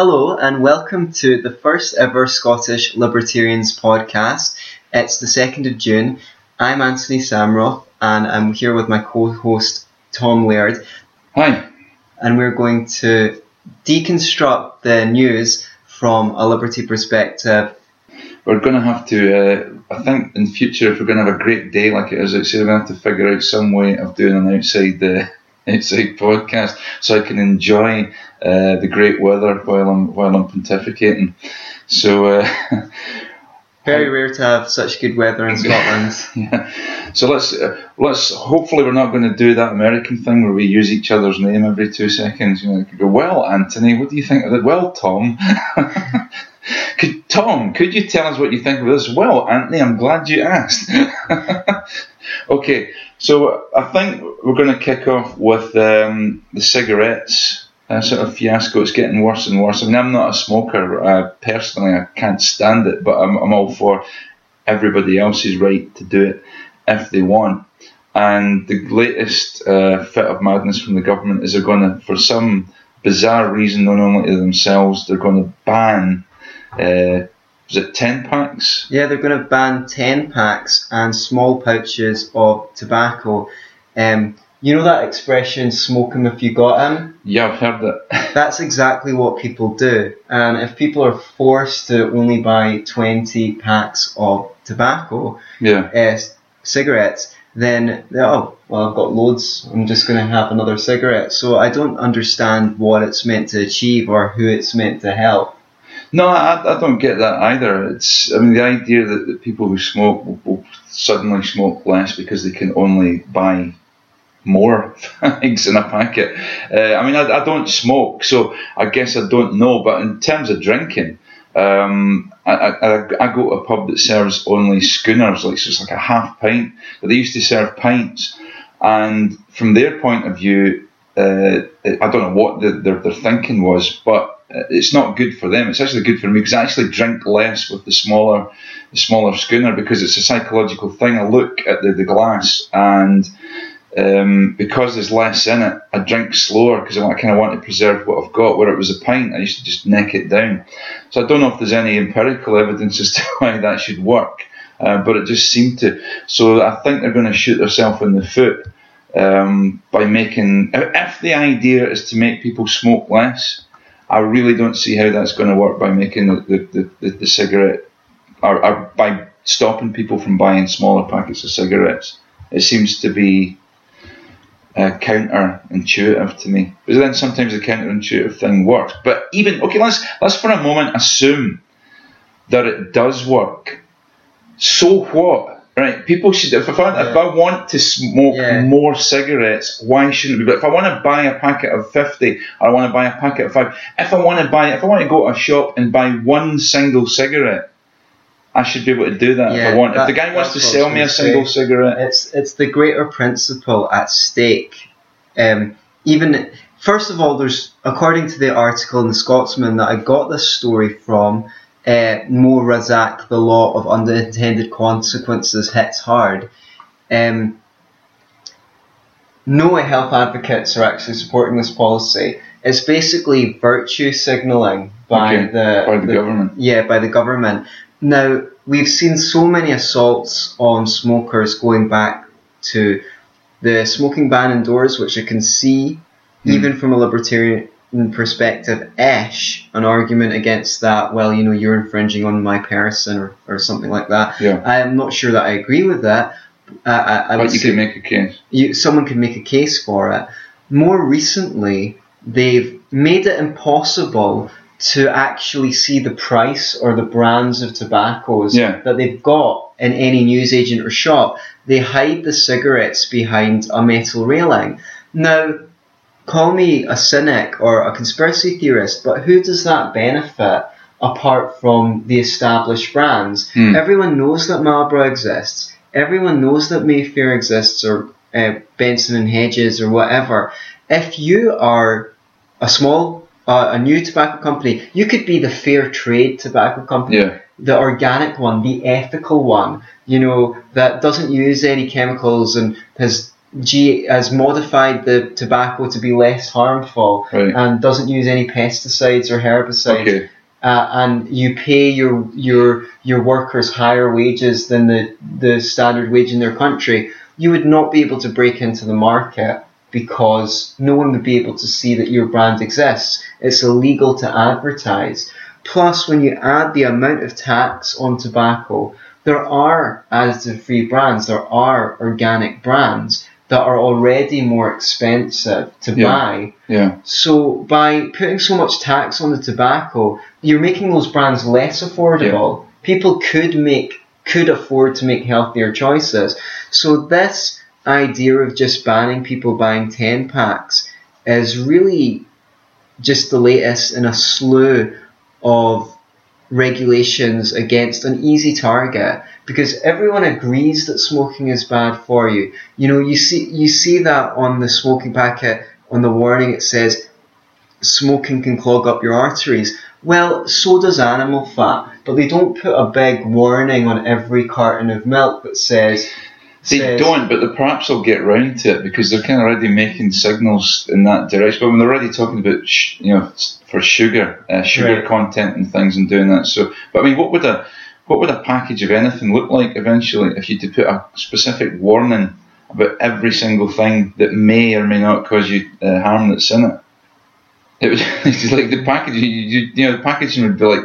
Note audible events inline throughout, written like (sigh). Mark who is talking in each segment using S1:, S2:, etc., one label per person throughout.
S1: Hello, and welcome to the first ever Scottish Libertarians podcast. It's the 2nd of June. I'm Anthony Samroth, and I'm here with my co host Tom Laird,
S2: Hi.
S1: and we're going to deconstruct the news from a liberty perspective.
S2: We're going to have to, uh, I think in future, if we're going to have a great day like it is outside, we're going to have to figure out some way of doing an outside uh, (laughs) outside podcast so I can enjoy uh, the great weather while I'm while I'm pontificating. So uh, (laughs)
S1: Very rare to have such good weather in (laughs) Scotland.
S2: yeah. So let's uh, let's hopefully we're not going to do that American thing where we use each other's name every two seconds. You know, go well, Anthony, what do you think of that? Well, Tom. could Tom, could you tell us what you think of this? Well, Anthony, I'm glad you asked. Okay, so I think we're going to kick off with um, the cigarettes. Uh, sort of fiasco. It's getting worse and worse. I mean, I'm not a smoker uh, personally. I can't stand it, but I'm, I'm all for everybody else's right to do it if they want. And the latest uh, fit of madness from the government is they're going to, for some bizarre reason, known only to themselves, they're going to ban. Was it ten packs?
S1: Yeah, they're going to ban 10 packs and small pouches of tobacco. Um, you know that expression, smoke 'em if you got 'em?
S2: Yeah, I've heard that. (laughs)
S1: That's exactly what people do. And if people are forced to only buy 20 packs of tobacco,
S2: yeah,
S1: uh, cigarettes, then, oh, well, I've got loads, I'm just going to have another cigarette. So I don't understand what it's meant to achieve or who it's meant to help.
S2: No, I, I don't get that either. It's, I mean, the idea that, that people who smoke will, will suddenly smoke less because they can only buy more (laughs) fags in a packet. Uh, I mean, I, I don't smoke, so I guess I don't know. But in terms of drinking, um, I, I, I go to a pub that serves only schooners, like so it's like a half pint, but they used to serve pints. And from their point of view, uh, I don't know what the, their, their thinking was, but it's not good for them. It's actually good for me because I actually drink less with the smaller, the smaller schooner because it's a psychological thing. I look at the, the glass and um, because there's less in it, I drink slower because I kind of want to preserve what I've got. Where it was a pint, I used to just neck it down. So I don't know if there's any empirical evidence as to (laughs) why that should work, uh, but it just seemed to. So I think they're going to shoot themselves in the foot um, by making. If the idea is to make people smoke less, I really don't see how that's going to work by making the the, the, the cigarette or, or by stopping people from buying smaller packets of cigarettes. It seems to be uh, counterintuitive to me. But then sometimes the counterintuitive thing works. But even okay, let's let's for a moment assume that it does work. So what? Right? People should. If, I, if I want to smoke
S1: Yeah.
S2: more cigarettes, why shouldn't be? But if I want to buy a packet of fifty, or I want to buy a packet of five, if I want to buy, if I want to go to a shop and buy one single cigarette, I should be able to do that if I want.
S1: that-
S2: if the guy wants to
S1: that's what I
S2: sell me a single
S1: say.
S2: cigarette,
S1: It's it's the greater principle at stake. Um, even first of all, there's according to the article in the Scotsman that I got this story from. Uh, Mo Razak, the law of unintended consequences hits hard. Um, no health advocates are actually supporting this policy. It's basically virtue signalling by
S2: Okay,
S1: the
S2: by the government.
S1: yeah, by the government. Now, we've seen so many assaults on smokers going back to the smoking ban indoors, which I can see,
S2: Hmm.
S1: even from a libertarian perspective, ish, an argument against that, well, you know, you're infringing on my person or, or something like that.
S2: Yeah.
S1: I am not sure that I agree with that. Uh, I, I
S2: but you can make a case.
S1: you, someone could make a case for it. More recently, they've made it impossible to actually see the price or the brands of tobaccos
S2: Yeah.
S1: that they've got in any newsagent or shop. They hide the cigarettes behind a metal railing. Now, call me a cynic or a conspiracy theorist, but who does that benefit apart from the established brands?
S2: Hmm.
S1: Everyone knows that Marlboro exists. Everyone knows that Mayfair exists or uh, Benson and Hedges or whatever. If you are a small, uh, a new tobacco company, you could be the fair trade tobacco company
S2: Yeah.
S1: the organic one, the ethical one, you know, that doesn't use any chemicals and has G has modified the tobacco to be less harmful
S2: Right.
S1: and doesn't use any pesticides or herbicides
S2: Okay.
S1: uh, and you pay your your your workers higher wages than the the standard wage in their country, you would not be able to break into the market because no one would be able to see that your brand exists. It's illegal to advertise. Plus, when you add the amount of tax on tobacco, there are additive free brands, there are organic brands that are already more expensive to
S2: Yeah.
S1: buy.
S2: Yeah.
S1: So by putting so much tax on the tobacco, you're making those brands less affordable. People could make could afford to make healthier choices. So this idea of just banning people buying 10 packs is really just the latest in a slew of regulations against an easy target because everyone agrees that smoking is bad for you. You know, you see you see that on the smoking packet on the warning it says smoking can clog up your arteries. Well, so does animal fat, but they don't put a big warning on every carton of milk that says
S2: They
S1: says-
S2: don't, but they perhaps will get round to it because they're kind of already making signals in that direction. But when they're already talking about, sh- you know, for sugar, uh, sugar
S1: Right.
S2: content and things, and doing that. So, but I mean, what would a what would a package of anything look like eventually if you had to put a specific warning about every single thing that may or may not cause you uh, harm that's in it? It would (laughs) it's like the packaging. You, you, you know, the packaging would be like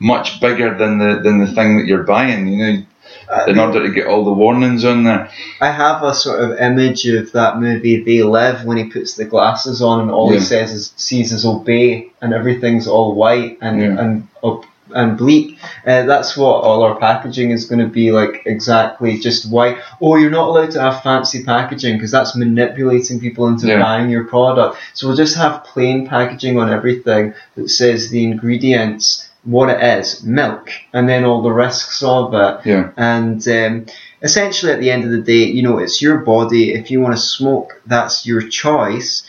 S2: much bigger than the than the thing that you're buying. You know,
S1: Uh,
S2: in order to get all the warnings on there.
S1: I have a sort of image of that movie They Live when he puts the glasses on and all he says is sees is obey and everything's all white and
S2: Yeah.
S1: and up and bleak. Uh, that's what all our packaging is going to be like exactly just white. Oh, you're not allowed to have fancy packaging because that's manipulating people into
S2: Yeah.
S1: buying your product. So we'll just have plain packaging on everything that says the ingredients, what it is, milk, and then all the risks of it.
S2: Yeah.
S1: And um, essentially, at the end of the day, you know, it's your body. If you want to smoke, that's your choice.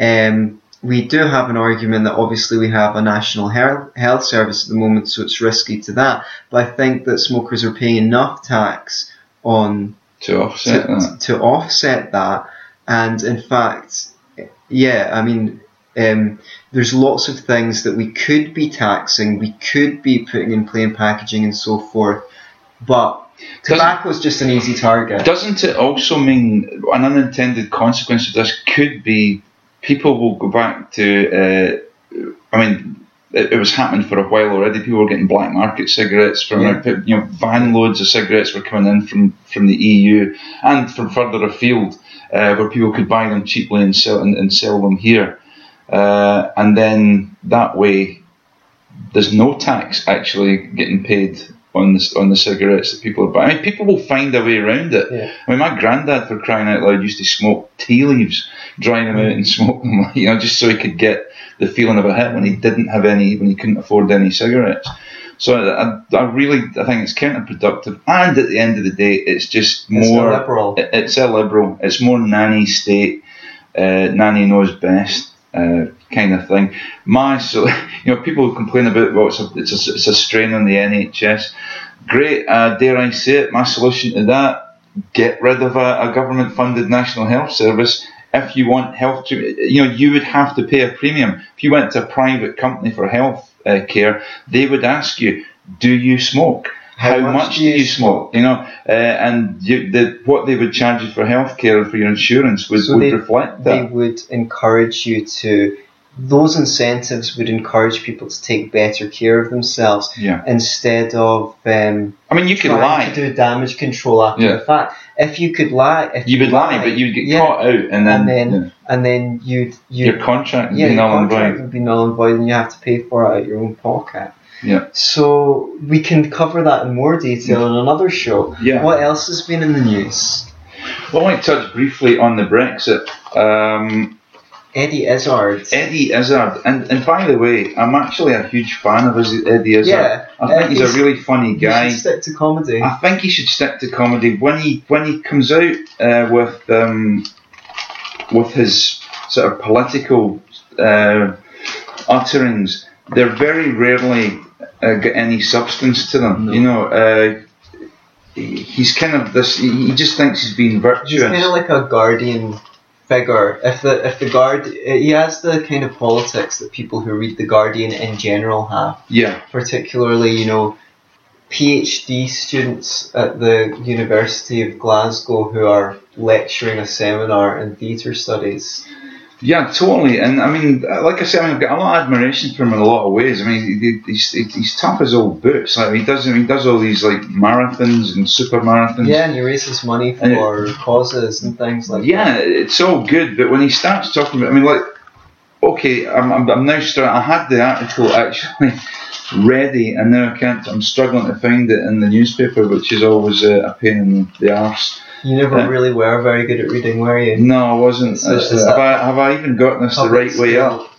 S1: Um, we do have an argument that obviously we have a national health health service at the moment, so it's risky to that. But I think that smokers are paying enough tax on
S2: to offset
S1: to,
S2: that.
S1: to offset that. And in fact, yeah, I mean, um, there's lots of things that we could be taxing, we could be putting in plain packaging and so forth, but tobacco is just an easy target.
S2: Doesn't it also mean an unintended consequence of this could be people will go back to? Uh, I mean, it, it was happening for a while already. People were getting black market cigarettes from
S1: Yeah.
S2: you know van loads of cigarettes were coming in from from the EU and from further afield, uh, where people could buy them cheaply and sell and, and sell them here, uh, and then that way there's no tax actually getting paid on the on the cigarettes that people are buying. I mean, people will find a way around it.
S1: Yeah.
S2: I mean, my granddad, for crying out loud, used to smoke tea leaves, dry them out and smoke them, (laughs) you know, just so he could get the feeling of a hit when he didn't have any, when he couldn't afford any cigarettes. So I, I really, I think it's counterproductive. And at the end of the day, it's just
S1: It's
S2: more.
S1: illiberal.
S2: it- It's illiberal. It's more nanny state, uh, nanny knows best uh, kind of thing. My so (laughs) you know people complain about well it's a, it's a, it's a strain on the NHS. Great, uh, dare I say it? My solution to that: get rid of a, a government-funded national health service. If you want health, to, you know you would have to pay a premium. If you went to a private company for health uh, care, they would ask you, "Do you smoke?" How, much, do you smoke? You know, uh, and you, the, what they would charge you for healthcare and for your insurance would,
S1: So
S2: would
S1: they-
S2: reflect that.
S1: They would encourage you to, those incentives would encourage people to take better care of themselves
S2: Yeah,
S1: instead of um,
S2: I mean, you could lie.
S1: to do damage control after
S2: Yeah.
S1: the fact. If you could lie, if
S2: You would lie, but you'd get
S1: yeah,
S2: caught out, and then,
S1: and then
S2: yeah,
S1: and then you'd you
S2: your contract would
S1: yeah,
S2: be null and
S1: contract
S2: void.
S1: would be null and void, and you have to pay for it out of your own pocket.
S2: Yeah.
S1: So we can cover that in more detail in another show.
S2: Yeah.
S1: What else has been in the news?
S2: Well, I touch briefly on the Brexit. Um,
S1: Eddie Izzard.
S2: Eddie Izzard, and, and by the way, I'm actually a huge fan of Eddie Izzard.
S1: Yeah,
S2: I think
S1: uh,
S2: he's,
S1: he's-
S2: a really funny guy.
S1: should stick to comedy.
S2: I think he should stick to comedy when he when he comes out uh, with um, with his sort of political uh, utterings. They're very rarely uh, get any substance to them.
S1: No.
S2: You know, uh, he's kind of this. He just thinks he's being virtuous.
S1: He's kind of like a guardian figure. If the if the guard eh, he has the kind of politics that people who read the Guardian in general have.
S2: Yeah.
S1: Particularly, you know, PhD students at the University of Glasgow who are lecturing a seminar in theatre studies.
S2: Yeah, totally. And I mean, like I said, I mean, I've got a lot of admiration for him in a lot of ways. I mean, he, he's, he's tough as old boots. Like he does, he does all these like marathons and super marathons.
S1: Yeah, and he raises money for it, causes and things like
S2: yeah,
S1: that.
S2: Yeah, it's all good. But when he starts talking about, I mean, like, okay, I'm, I'm, I'm now starting. I had the article actually (laughs) ready, and now I can't. I'm struggling to find it in the newspaper, which is always uh, a pain in the arse.
S1: You never uh, really were very good at reading, were you?
S2: No, I wasn't. So have, I, have I even gotten this the right way up?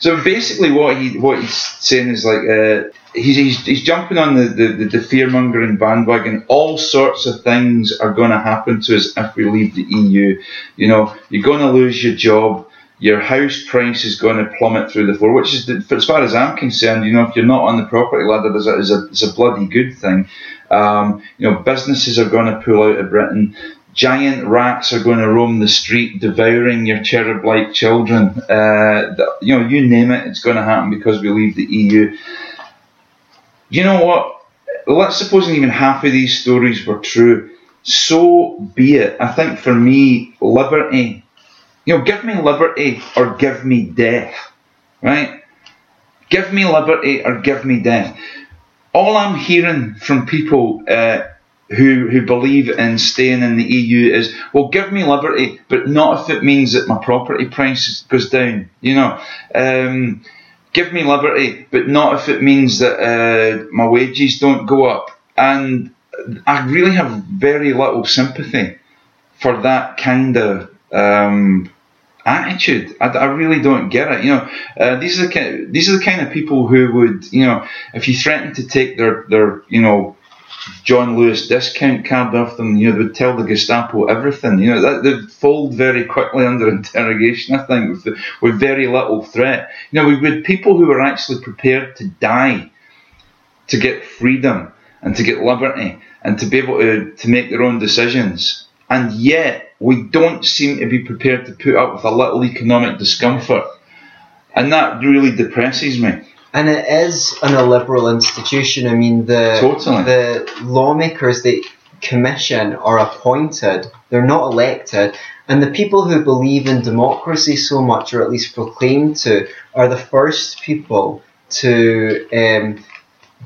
S2: So basically, what he what he's saying is like uh, he's, he's he's jumping on the, the, the fear mongering bandwagon. All sorts of things are going to happen to us if we leave the EU. You know, you're going to lose your job. Your house price is going to plummet through the floor, which is, as far as I'm concerned, you know, if you're not on the property ladder, is a, is a, is a bloody good thing. Um, you know, businesses are going to pull out of Britain. Giant rats are going to roam the street, devouring your cherub-like children. Uh, you know, you name it, it's going to happen because we leave the EU. You know what? Let's suppose even half of these stories were true. So be it. I think for me, liberty. You know, give me liberty or give me death. Right? Give me liberty or give me death all I'm hearing from people uh, who who believe in staying in the EU is, well, give me liberty, but not if it means that my property price goes down. You know, um, give me liberty, but not if it means that uh, my wages don't go up. And I really have very little sympathy for that kind of um, attitude. I, I, really don't get it. You know, uh, these are the kind, these are the kind of people who would, you know, if you threatened to take their their, you know, John Lewis discount card off them, you know, they would tell the Gestapo everything. You know, that they'd fold very quickly (laughs) under interrogation. I think with, with very little threat. You know, we would people who were actually prepared to die to get freedom and to get liberty and to be able to, to make their own decisions and yet we don't seem to be prepared to put up with a little economic discomfort. And that really depresses me.
S1: And it is an illiberal institution. I mean, the
S2: totally.
S1: the lawmakers they commission are appointed; they're not elected. And the people who believe in democracy so much, or at least proclaim to, are the first people to um,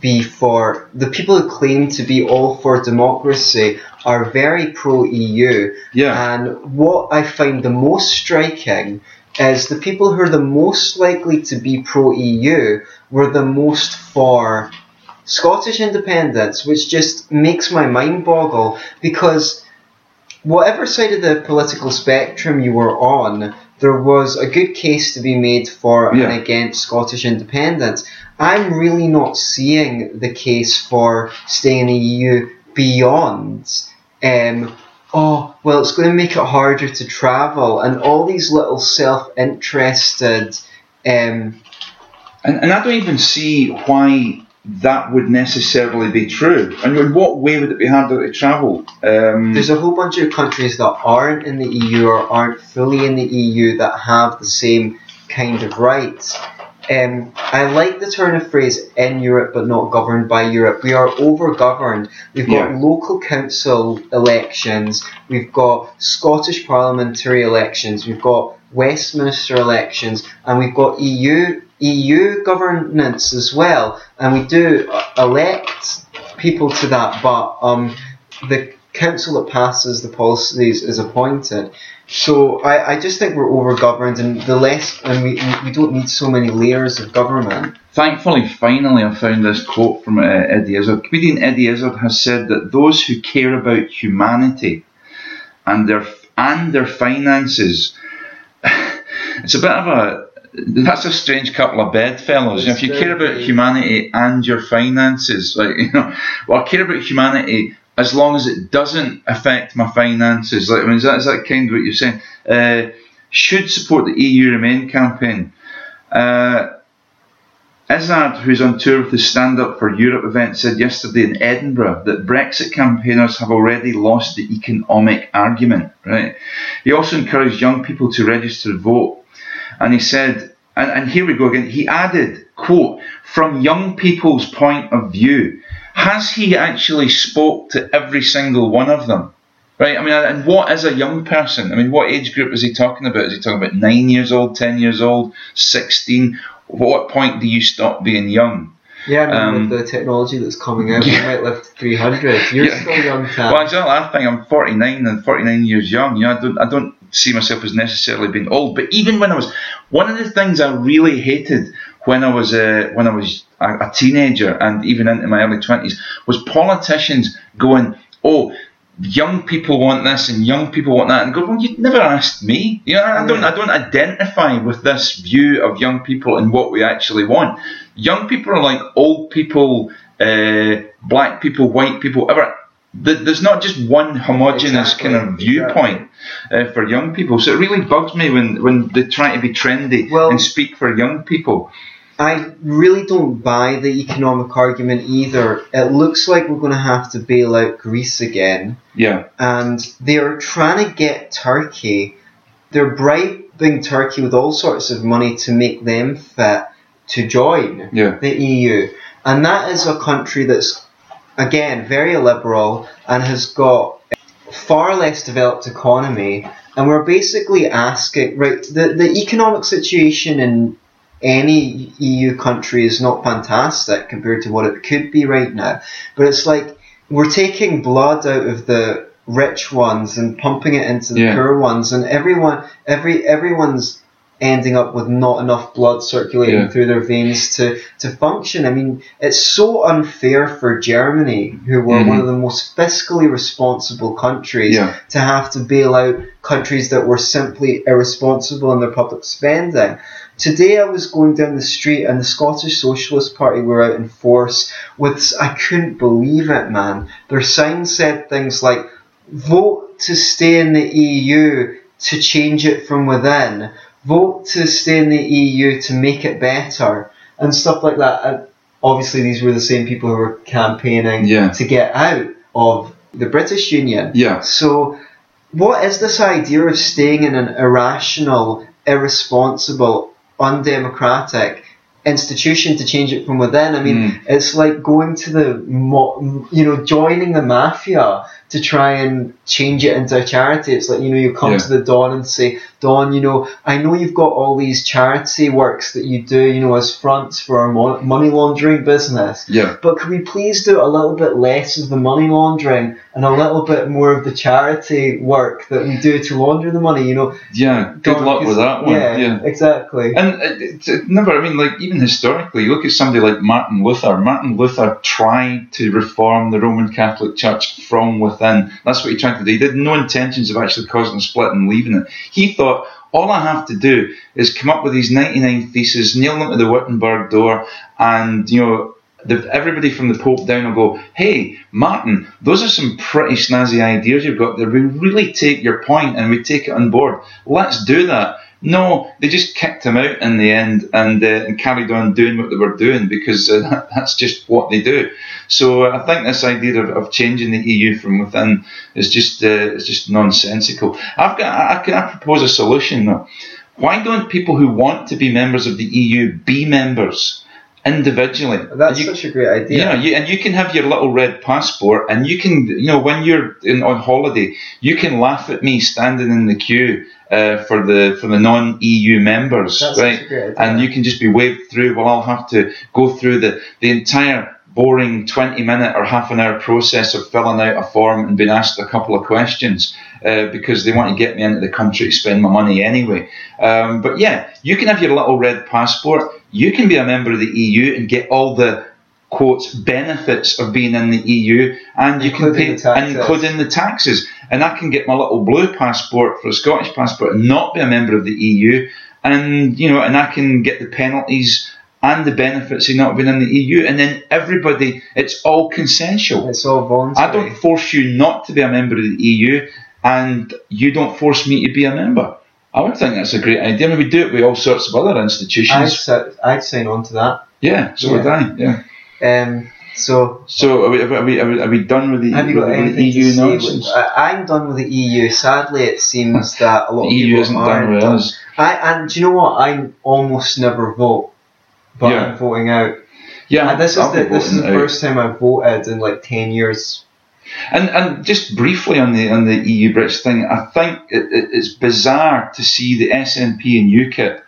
S1: be for the people who claim to be all for democracy are very pro EU.
S2: Yeah.
S1: And what I find the most striking is the people who are the most likely to be pro EU were the most for Scottish independence, which just makes my mind boggle because whatever side of the political spectrum you were on, there was a good case to be made for yeah. and against Scottish independence. I'm really not seeing the case for staying in the EU beyond, um, oh, well, it's going to make it harder to travel, and all these little self interested. Um,
S2: and, and I don't even see why that would necessarily be true. And in what way would it be harder to travel? Um,
S1: There's a whole bunch of countries that aren't in the EU or aren't fully in the EU that have the same kind of rights. Um, I like the turn of phrase in Europe but not governed by Europe. We are over governed. We've got yeah. local council elections, we've got Scottish parliamentary elections, we've got Westminster elections, and we've got EU EU governance as well. And we do elect people to that, but um, the council that passes the policies is appointed. So I, I just think we're over governed, and the less and we, we don't need so many layers of government.
S2: Thankfully, finally, I found this quote from uh, Eddie Izzard. Comedian Eddie Izzard has said that those who care about humanity and their and their finances, (sighs) it's a bit of a that's a strange couple of bedfellows. You know, if you care about humanity and your finances, (laughs) like you know, well, I care about humanity as long as it doesn't affect my finances. Like, I mean, is that, is that kind of what you're saying? Uh, should support the EU Remain campaign. Uh, Izzard, who's on tour with the Stand Up for Europe event, said yesterday in Edinburgh that Brexit campaigners have already lost the economic argument. Right. He also encouraged young people to register to vote, and he said, and, and here we go again. He added, "quote From young people's point of view, has he actually spoke to every single one of them?" Right, I mean, and what is a young person? I mean, what age group is he talking about? Is he talking about nine years old, ten years old, sixteen? What point do you stop being young?
S1: Yeah, I mean,
S2: Um,
S1: with the technology that's coming out,
S2: yeah.
S1: we might live to 300. You're
S2: Yeah.
S1: still young, Tam.
S2: Well, exactly. I think I'm 49 and 49 years young. You know, I don't, I don't see myself as necessarily being old. But even when I was, one of the things I really hated when I was uh, when I was a, a teenager and even into my early 20s was politicians going, "Oh, young people want this and young people want that," and go, "Well, you never asked me. You know, I don't, I don't identify with this view of young people and what we actually want. Young people are like old people." Uh, black people, white people, ever there's not just one homogenous
S1: Exactly,
S2: kind of viewpoint uh, for young people. So it really bugs me when, when they try to be trendy
S1: Well-
S2: and speak for young people.
S1: I really don't buy the economic argument either. It looks like we're going to have to bail out Greece again,
S2: Yeah,
S1: and they're trying to get Turkey. They're bribing Turkey with all sorts of money to make them fit to join
S2: yeah,
S1: the EU, and that is a country that's again very liberal and has got far less developed economy. And we're basically asking, right? The the economic situation in any EU country is not fantastic compared to what it could be right now. But it's like we're taking blood out of the rich ones and pumping it into the
S2: Yeah.
S1: poor ones, and everyone, every everyone's ending up with not enough blood circulating
S2: Yeah.
S1: through their veins to, to function. I mean, it's so unfair for Germany, who were
S2: Mhm.
S1: one of the most fiscally responsible countries,
S2: Yeah.
S1: to have to bail out countries that were simply irresponsible in their public spending. Today I was going down the street and the Scottish Socialist Party were out in force with I couldn't believe it man. Their signs said things like vote to stay in the EU to change it from within. Vote to stay in the EU to make it better and stuff like that. And obviously these were the same people who were campaigning
S2: Yeah.
S1: to get out of the British Union.
S2: yeah,
S1: So, what is this idea of staying in an irrational, irresponsible, undemocratic institution to change it from within? I mean,
S2: Mm.
S1: it's like going to the, mo- you know, joining the mafia to try and change it into a charity. It's like, you know, you come
S2: Yeah.
S1: to the Don and say, Don, you know, I know you've got all these charity works that you do, you know, as fronts for our mo- money laundering business.
S2: yeah.
S1: But could we please do a little bit less of the money laundering and a little bit more of the charity work that we do to launder the money? You know,
S2: Yeah, good luck with that one.
S1: Yeah,
S2: yeah.
S1: exactly.
S2: And it, it, never, I mean, like, even historically, you look at somebody like Martin Luther. Martin Luther tried to reform the Roman Catholic Church from within. That's what he tried to do. He had no intentions of actually causing a split and leaving it. He thought, all I have to do is come up with these 99 theses, nail them to the Wittenberg door, and, you know, the, everybody from the Pope down will go, hey, Martin, those are some pretty snazzy ideas you've got there. We really take your point and we take it on board. Let's do that. No, they just kicked him out in the end and, uh, and carried on doing what they were doing because uh, (laughs) that, that's just what they do. So uh, I think this idea of, of changing the EU from within is just uh, just nonsensical. I've got I, I propose a solution though. Why don't people who want to be members of the EU be members individually?
S1: That's
S2: You-
S1: such a great idea.
S2: yeah, you, and you can have your little red passport, and you can, you know, when you're in, on holiday, you can laugh at me standing in the queue uh, for the for the non-EU members,
S1: That's
S2: right?
S1: such a great idea.
S2: And you can just be waved through. Well, I'll have to go through the the entire boring 20 minute or half an hour process of filling out a form and being asked a couple of questions uh, because they want to get me into the country to spend my money anyway. Um, but yeah, you can have your little red passport. You can be a member of the EU and get all the quotes benefits of being in the EU, and you can
S1: Including
S2: pay,
S1: the taxes.
S2: including the taxes. And I can get my little blue passport for a Scottish passport and not be a member of the EU, and you know, and I can get the penalties and the benefits of not being in the EU, and then everybody, it's all consensual.
S1: It's all voluntary.
S2: I don't force you not to be a member of the EU, and you don't force me to be a member. I would think that's a great idea. I mean, we do it with all sorts of other
S1: I'd,
S2: institutions.
S1: si- I'd sign on to that.
S2: Yeah, so
S1: Yeah.
S2: would I. Yeah.
S1: Um, so
S2: So are we, are we, are we, are we done with the,
S1: have you got
S2: the EU nonsense?
S1: I'm done with the EU. Sadly, it seems (laughs) that a lot
S2: The
S1: of
S2: EU
S1: people
S2: isn't
S1: are
S2: done with us.
S1: I and do you know what? I almost never vote, but
S2: Yeah.
S1: I'm voting out.
S2: Yeah,
S1: And this is
S2: I'll
S1: the this is the
S2: out.
S1: first time I've voted in like ten years.
S2: And and just briefly on the on the EU Brits thing, I think it, it, it's bizarre to see the SNP and UKIP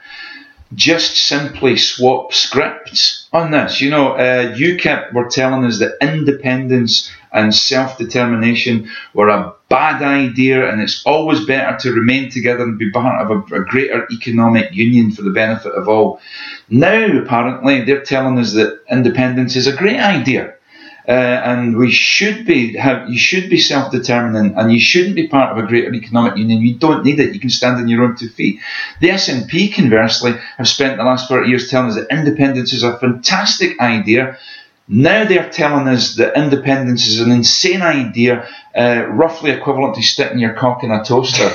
S2: just simply swap scripts on this. You know, uh, UKIP were telling us that independence and self determination were a bad idea, and it's always better to remain together and be part of a, a greater economic union for the benefit of all. Now, apparently, they're telling us that independence is a great idea. Uh, and we should be have you should be self-determining, and you shouldn't be part of a greater economic union. You don't need it. You can stand on your own two feet. The SNP, conversely, have spent the last 30 years telling us that independence is a fantastic idea. Now they're telling us that independence is an insane idea, uh, roughly equivalent to sticking your cock in a toaster.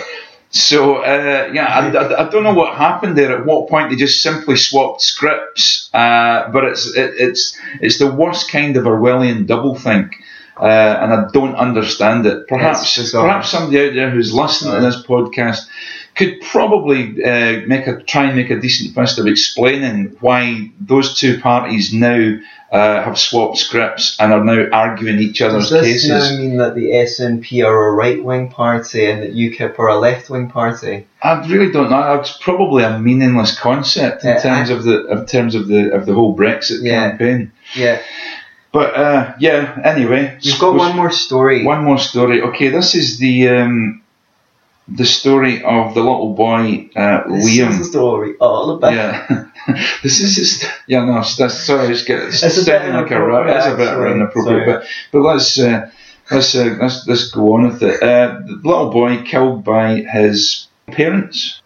S2: So uh, yeah, I, I, I don't know what happened there. At what point they just simply swapped scripts? Uh, but it's it, it's it's the worst kind of Orwellian doublethink, uh, and I don't understand it. Perhaps perhaps somebody out there who's listening to this podcast could probably uh, make a try and make a decent fist of explaining why those two parties now uh, have swapped scripts and are now arguing each other's
S1: Does this
S2: cases.
S1: now mean that the SNP are a right wing party and that UKIP are a left wing party?
S2: I really don't know. It's probably a meaningless concept in
S1: Uh,
S2: terms of the in terms of the of the whole Brexit
S1: Yeah.
S2: campaign.
S1: Yeah.
S2: But uh, yeah, anyway,
S1: we've got one more story.
S2: one more story. Okay, this is the um, the story of the little boy uh,
S1: This
S2: Liam.
S1: is the story all about.
S2: Yeah, (laughs) this is just yeah no. That's sorry, it's, get, it's,
S1: It's a bit
S2: sounding like a rap. It's a bit
S1: inappropriate,
S2: inappropriate, but but let's uh, let's, uh, let's let's go on with it. Uh, the little boy killed by his parents.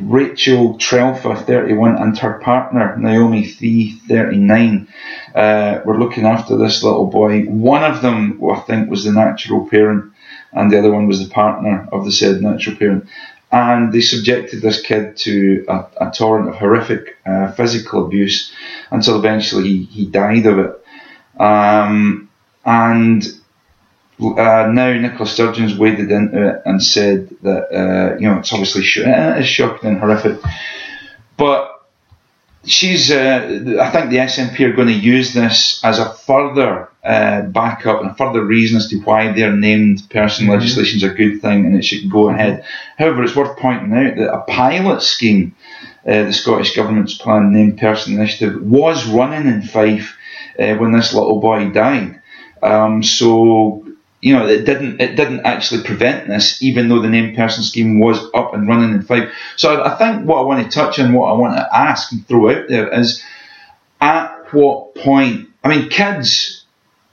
S2: Rachel Trelfa, 31, and her partner, Nyomi Fee, 39, uh, were looking after this little boy. One of them, I think, was the natural parent, and the other one was the partner of the said natural parent. And they subjected this kid to a, a torrent of horrific uh, physical abuse until eventually he, he died of it. Um, and uh, now Nicola Sturgeon's waded into it and said that uh, you know it's obviously sh- it is shocking and horrific, but she's uh, I think the SNP are going to use this as a further uh, backup and a further reason as to why their named person
S1: Mhm.
S2: legislation is a good thing and it should go ahead. However, it's worth pointing out that a pilot scheme, uh, the Scottish Government's planned named person initiative, was running in Fife uh, when this little boy died. Um, so you know, it didn't it didn't actually prevent this, even though the named person scheme was up and running in Fife. So I, I think what I want to touch on, what I want to ask and throw out there is, at what point? I mean, kids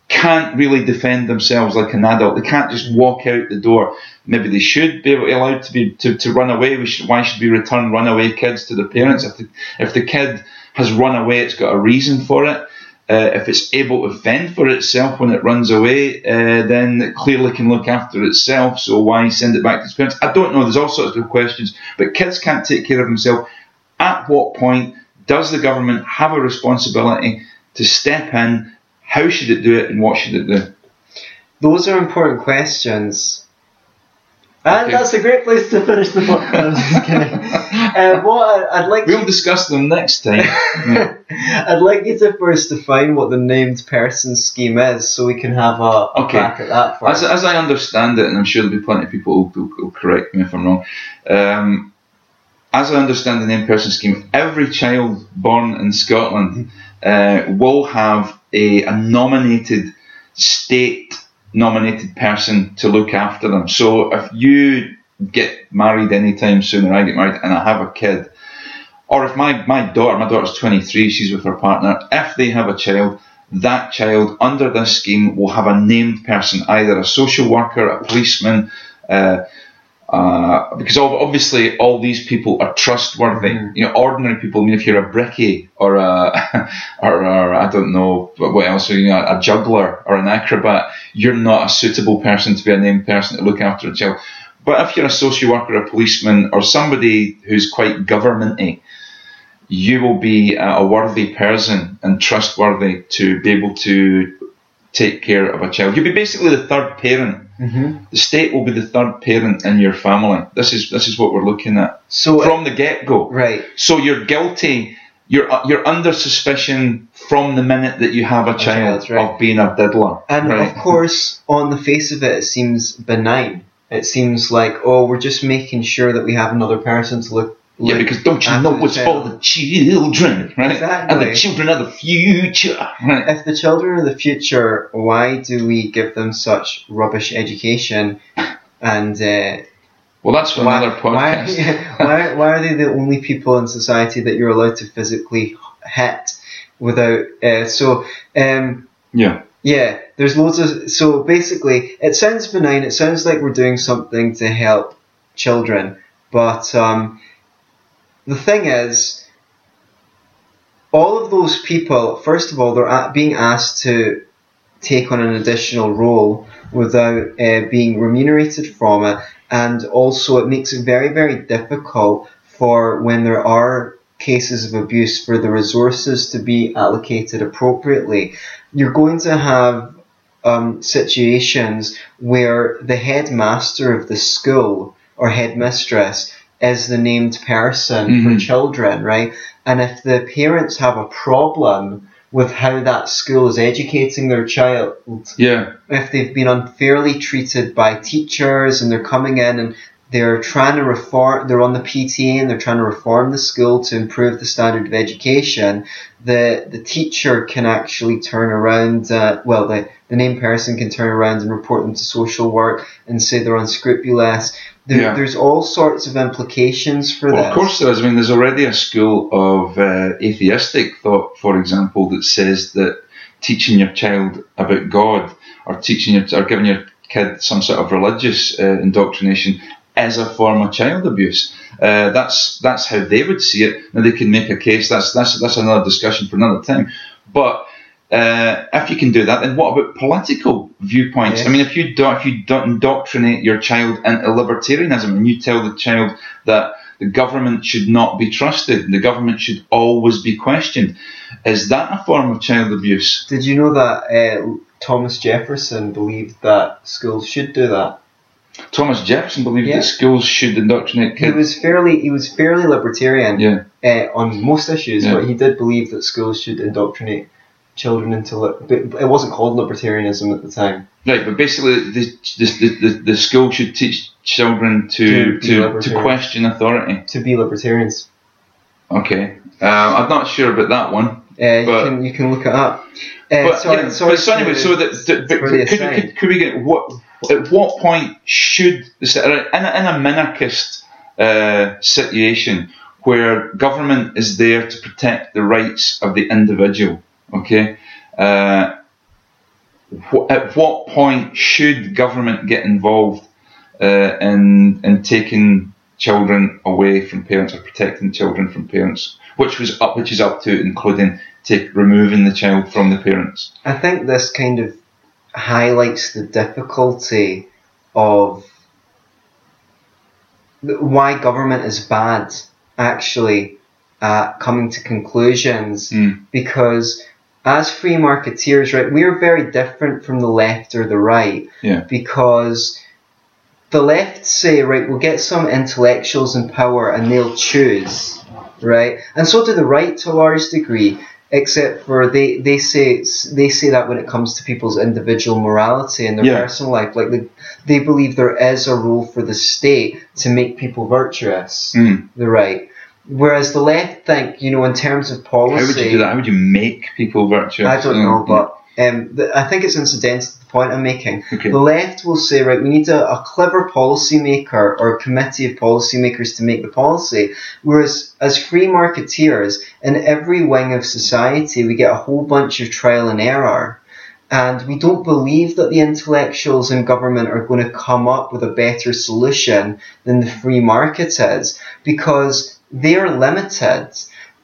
S2: can't really defend themselves like an adult. They can't just walk out the door. Maybe they should be allowed to be to, to run away. We should, why should we return runaway kids to their parents? If the if the kid has run away, it's got a reason for it. Uh, if it's able to fend for itself when it runs away, uh, then it clearly can look after itself. So why send it back to its parents? I don't know. There's all sorts of questions. But kids can't take care of themselves. At what point does the government have a responsibility to step in? How should it do it, and what should it do?
S1: Those are important questions. And
S2: Okay.
S1: that's a great place to finish the book. I'm just (laughs) kidding. Uh, what I- I'd like
S2: We'll discuss them next time. (laughs) Yeah.
S1: I'd like you to first define what the named person scheme is, so we can have a, a
S2: Okay.
S1: crack at that
S2: As,
S1: first.
S2: as I understand it, and I'm sure there'll be plenty of people who will will correct me if I'm wrong. Um, as I understand the named person scheme, every child born in Scotland uh, will have a, a nominated state nominated person to look after them. So if you get married anytime soon, or I get married and I have a kid, or if my, my daughter, my daughter's 23, she's with her partner, if they have a child, that child under this scheme will have a named person, either a social worker, a policeman, uh, uh, because obviously all these people are trustworthy.
S1: Mhm.
S2: You know, ordinary people. I mean, if you're a brickie or a, (laughs) or, or I don't know what what else, you know, a juggler or an acrobat, you're not a suitable person to be a named person to look after a child. But if you're a social worker, a policeman, or somebody who's quite governmenty, you will be a worthy person and trustworthy to be able to take care of a child. You'll be basically the third parent.
S1: Mm-hmm.
S2: The state will be the third parent in your family. This is this is what we're looking at
S1: So
S2: from the get go.
S1: right,
S2: So you're guilty. You're you're under suspicion from the minute that you have a, child,
S1: child, right.
S2: of being a diddler.
S1: and
S2: right?
S1: of course, on the face of it, it seems benign. It seems like oh, we're just making sure that we have another person to look.
S2: Yeah, because don't you know
S1: the
S2: it's for the children, right?
S1: Exactly.
S2: And the children are the future, right?
S1: if the children are the future, why do we give them such rubbish education? And uh,
S2: Well, that's for
S1: why,
S2: another
S1: why, (laughs)
S2: podcast.
S1: why, why are they the only people in society that you're allowed to physically hit without? Uh, so, um,
S2: yeah,
S1: yeah, there's loads of. So basically, it sounds benign. It sounds like we're doing something to help children, but um, the thing is, all of those people. First of all, they're being asked to take on an additional role without uh, being remunerated from it, and also it makes it very, very difficult for when there are cases of abuse for the resources to be allocated appropriately. You're going to have um, situations where the headmaster of the school or headmistress is the named person for
S2: Mhm.
S1: children, right? And if the parents have a problem with how that school is educating their child,
S2: yeah,
S1: if they've been unfairly treated by teachers and they're coming in and they're trying to reform, they're on the PTA and they're trying to reform the school to improve the standard of education, the, the teacher can actually turn around, uh, well, the, the named person can turn around and report them to social work and say they're unscrupulous. There,
S2: Yeah.
S1: There's all sorts of implications for
S2: Well,
S1: this.
S2: of course there is. I mean, there's already a school of uh, atheistic thought, for example, that says that teaching your child about God or teaching your or giving your kid some sort of religious uh, indoctrination is a form of child abuse. Uh, that's that's how they would see it. Now they can make a case. That's that's that's another discussion for another time. But uh, if you can do that, then what about political viewpoints?
S1: Yes.
S2: I mean, if you do, if you do indoctrinate your child into libertarianism and you tell the child that the government should not be trusted, the government should always be questioned, is that a form of child abuse?
S1: Did you know that uh, Thomas Jefferson believed that schools should do that?
S2: Thomas Jefferson believed
S1: Yeah.
S2: that schools should indoctrinate kids.
S1: He was fairly he was fairly libertarian
S2: Yeah,
S1: uh, on most issues,
S2: Yeah.
S1: but he did believe that schools should indoctrinate children into li- but it wasn't called libertarianism at the time.
S2: right. But basically, the the, the, the, the school should teach children
S1: To
S2: to to, to question authority.
S1: To be libertarians,
S2: Okay, uh, I'm not sure about that one.
S1: You
S2: But-
S1: can you can look it up. Uh,
S2: But,
S1: sorry,
S2: yeah,
S1: sorry
S2: but so anyway, so that, that- but could,
S1: aside.
S2: could, could we get what at what point should the in a, in a minarchist uh, situation where government is there to protect the rights of the individual? Okay, uh, wh- at what point should government get involved uh, in in taking children away from parents or protecting children from parents? Which was up, which is up to including take removing the child from the parents.
S1: I think this kind of highlights the difficulty of why government is bad, actually, at coming to conclusions.
S2: Mm.
S1: Because as free marketeers, right, we are very different from the left or the right.
S2: Yeah.
S1: Because the left say, right, we'll get some intellectuals in power and they'll choose, right? And so do the right to a large degree except for they, they say they say that when it comes to people's individual morality and their
S2: Yeah.
S1: personal life, like they, they believe there is a role for the state to make people virtuous.
S2: Mm.
S1: The right, whereas the left think, you know, in terms of policy,
S2: How would you do that? How would you make people virtuous?
S1: I don't know, but um, the, I think it's incidental to the point I'm making.
S2: Okay.
S1: The left will say, right, we need a, a clever policymaker or a committee of policymakers to make the policy. Whereas, as free marketeers, in every wing of society, we get a whole bunch of trial and error. And we don't believe that the intellectuals in government are going to come up with a better solution than the free market is because they are limited.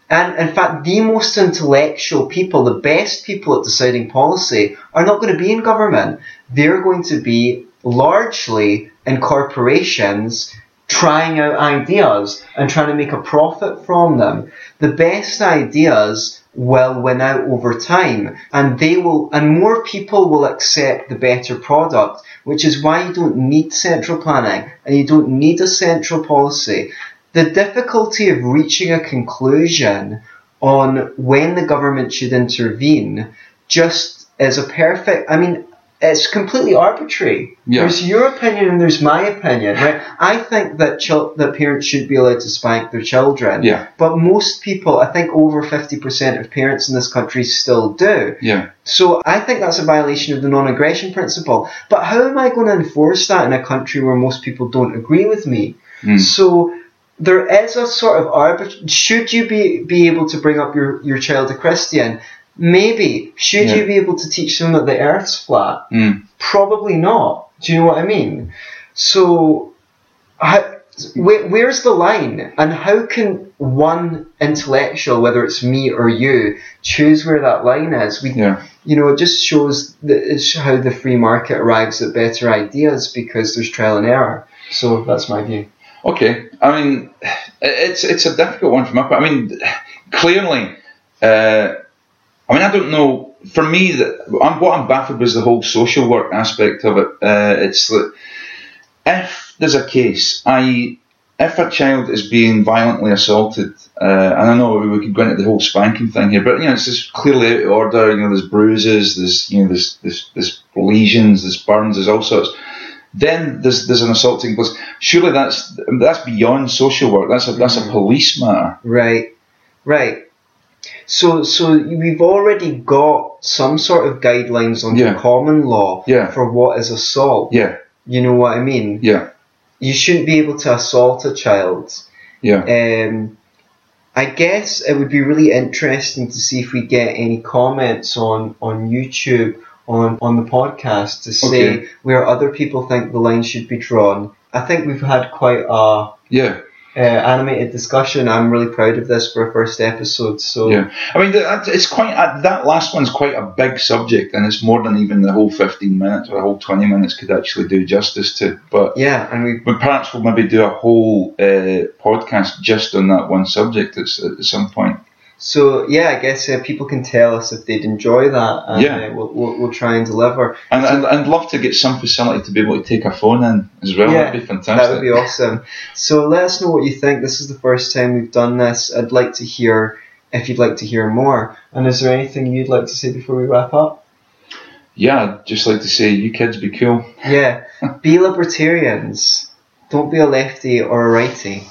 S1: And in fact, the most intellectual people, the best people at deciding policy, are not going to be in government. They're going to be largely in corporations trying out ideas and trying to make a profit from them. The best ideas will win out over time and they will and more people will accept the better product which is why you don't need central planning and you don't need a central policy the difficulty of reaching a conclusion on when the government should intervene just is a perfect i mean it's completely arbitrary.
S2: Yeah.
S1: There's your opinion and there's my opinion. Right? I think that chil- that parents should be allowed to spank their children.
S2: Yeah.
S1: But most people, I think over 50% of parents in this country still do.
S2: Yeah.
S1: So I think that's a violation of the non-aggression principle. But how am I going to enforce that in a country where most people don't agree with me?
S2: Mm.
S1: So there is a sort of arbit. Should you be be able to bring up your, your child a Christian? Maybe. Should
S2: Yeah.
S1: you be able to teach them that the Earth's flat?
S2: Mm.
S1: Probably not. Do you know what I mean? So, where, where's the line? And how can one intellectual, whether it's me or you, choose where that line is? We,
S2: Yeah.
S1: you know, it just shows that it's how the free market arrives at better ideas because there's trial and error. So that's my view.
S2: Okay. I mean, it's it's a difficult one for me. I mean, clearly, uh, I mean, I don't know. For me, I'm, what I'm baffled was the whole social work aspect of it. Uh, it's that if there's a case, i.e., if a child is being violently assaulted, uh, and I know we could go into the whole spanking thing here, but you know, it's just clearly out of order. You know, there's bruises, there's you know, there's there's, there's lesions, there's burns, there's all sorts then there's there's an assault taking place. Surely that's that's beyond social work. That's a that's a police matter.
S1: Right, right. So, so we've already got some sort of guidelines under
S2: Yeah.
S1: common law
S2: Yeah.
S1: for what is assault.
S2: Yeah,
S1: You know what I mean?
S2: yeah,
S1: You shouldn't be able to assault a child.
S2: yeah,
S1: Um, I guess it would be really interesting to see if we get any comments on, on YouTube on, on the podcast to say
S2: Okay.
S1: where other people think the line should be drawn. I think we've had quite a
S2: yeah,
S1: uh, animated discussion. I'm really proud of this for a first episode. So
S2: yeah. I mean, it's quite uh, that last one's quite a big subject, and it's more than even the whole fifteen minutes or the whole twenty minutes could actually do justice to. But
S1: yeah, and we
S2: perhaps we'll maybe do a whole uh, podcast just on that one subject at, at some point.
S1: So yeah, I guess uh, people can tell us if they'd enjoy that, and
S2: Yeah.
S1: uh, we'll, we'll we'll try and deliver.
S2: And, and I'd love to get some facility to be able to take a phone in as well.
S1: Yeah,
S2: That'd be fantastic.
S1: That would be awesome. So let us know what you think. This is the first time we've done this. I'd like to hear if you'd like to hear more. And is there anything you'd like to say before we wrap up?
S2: Yeah, I'd just like to say, you kids be cool.
S1: Yeah, (laughs) be libertarians. Don't be a lefty or a righty.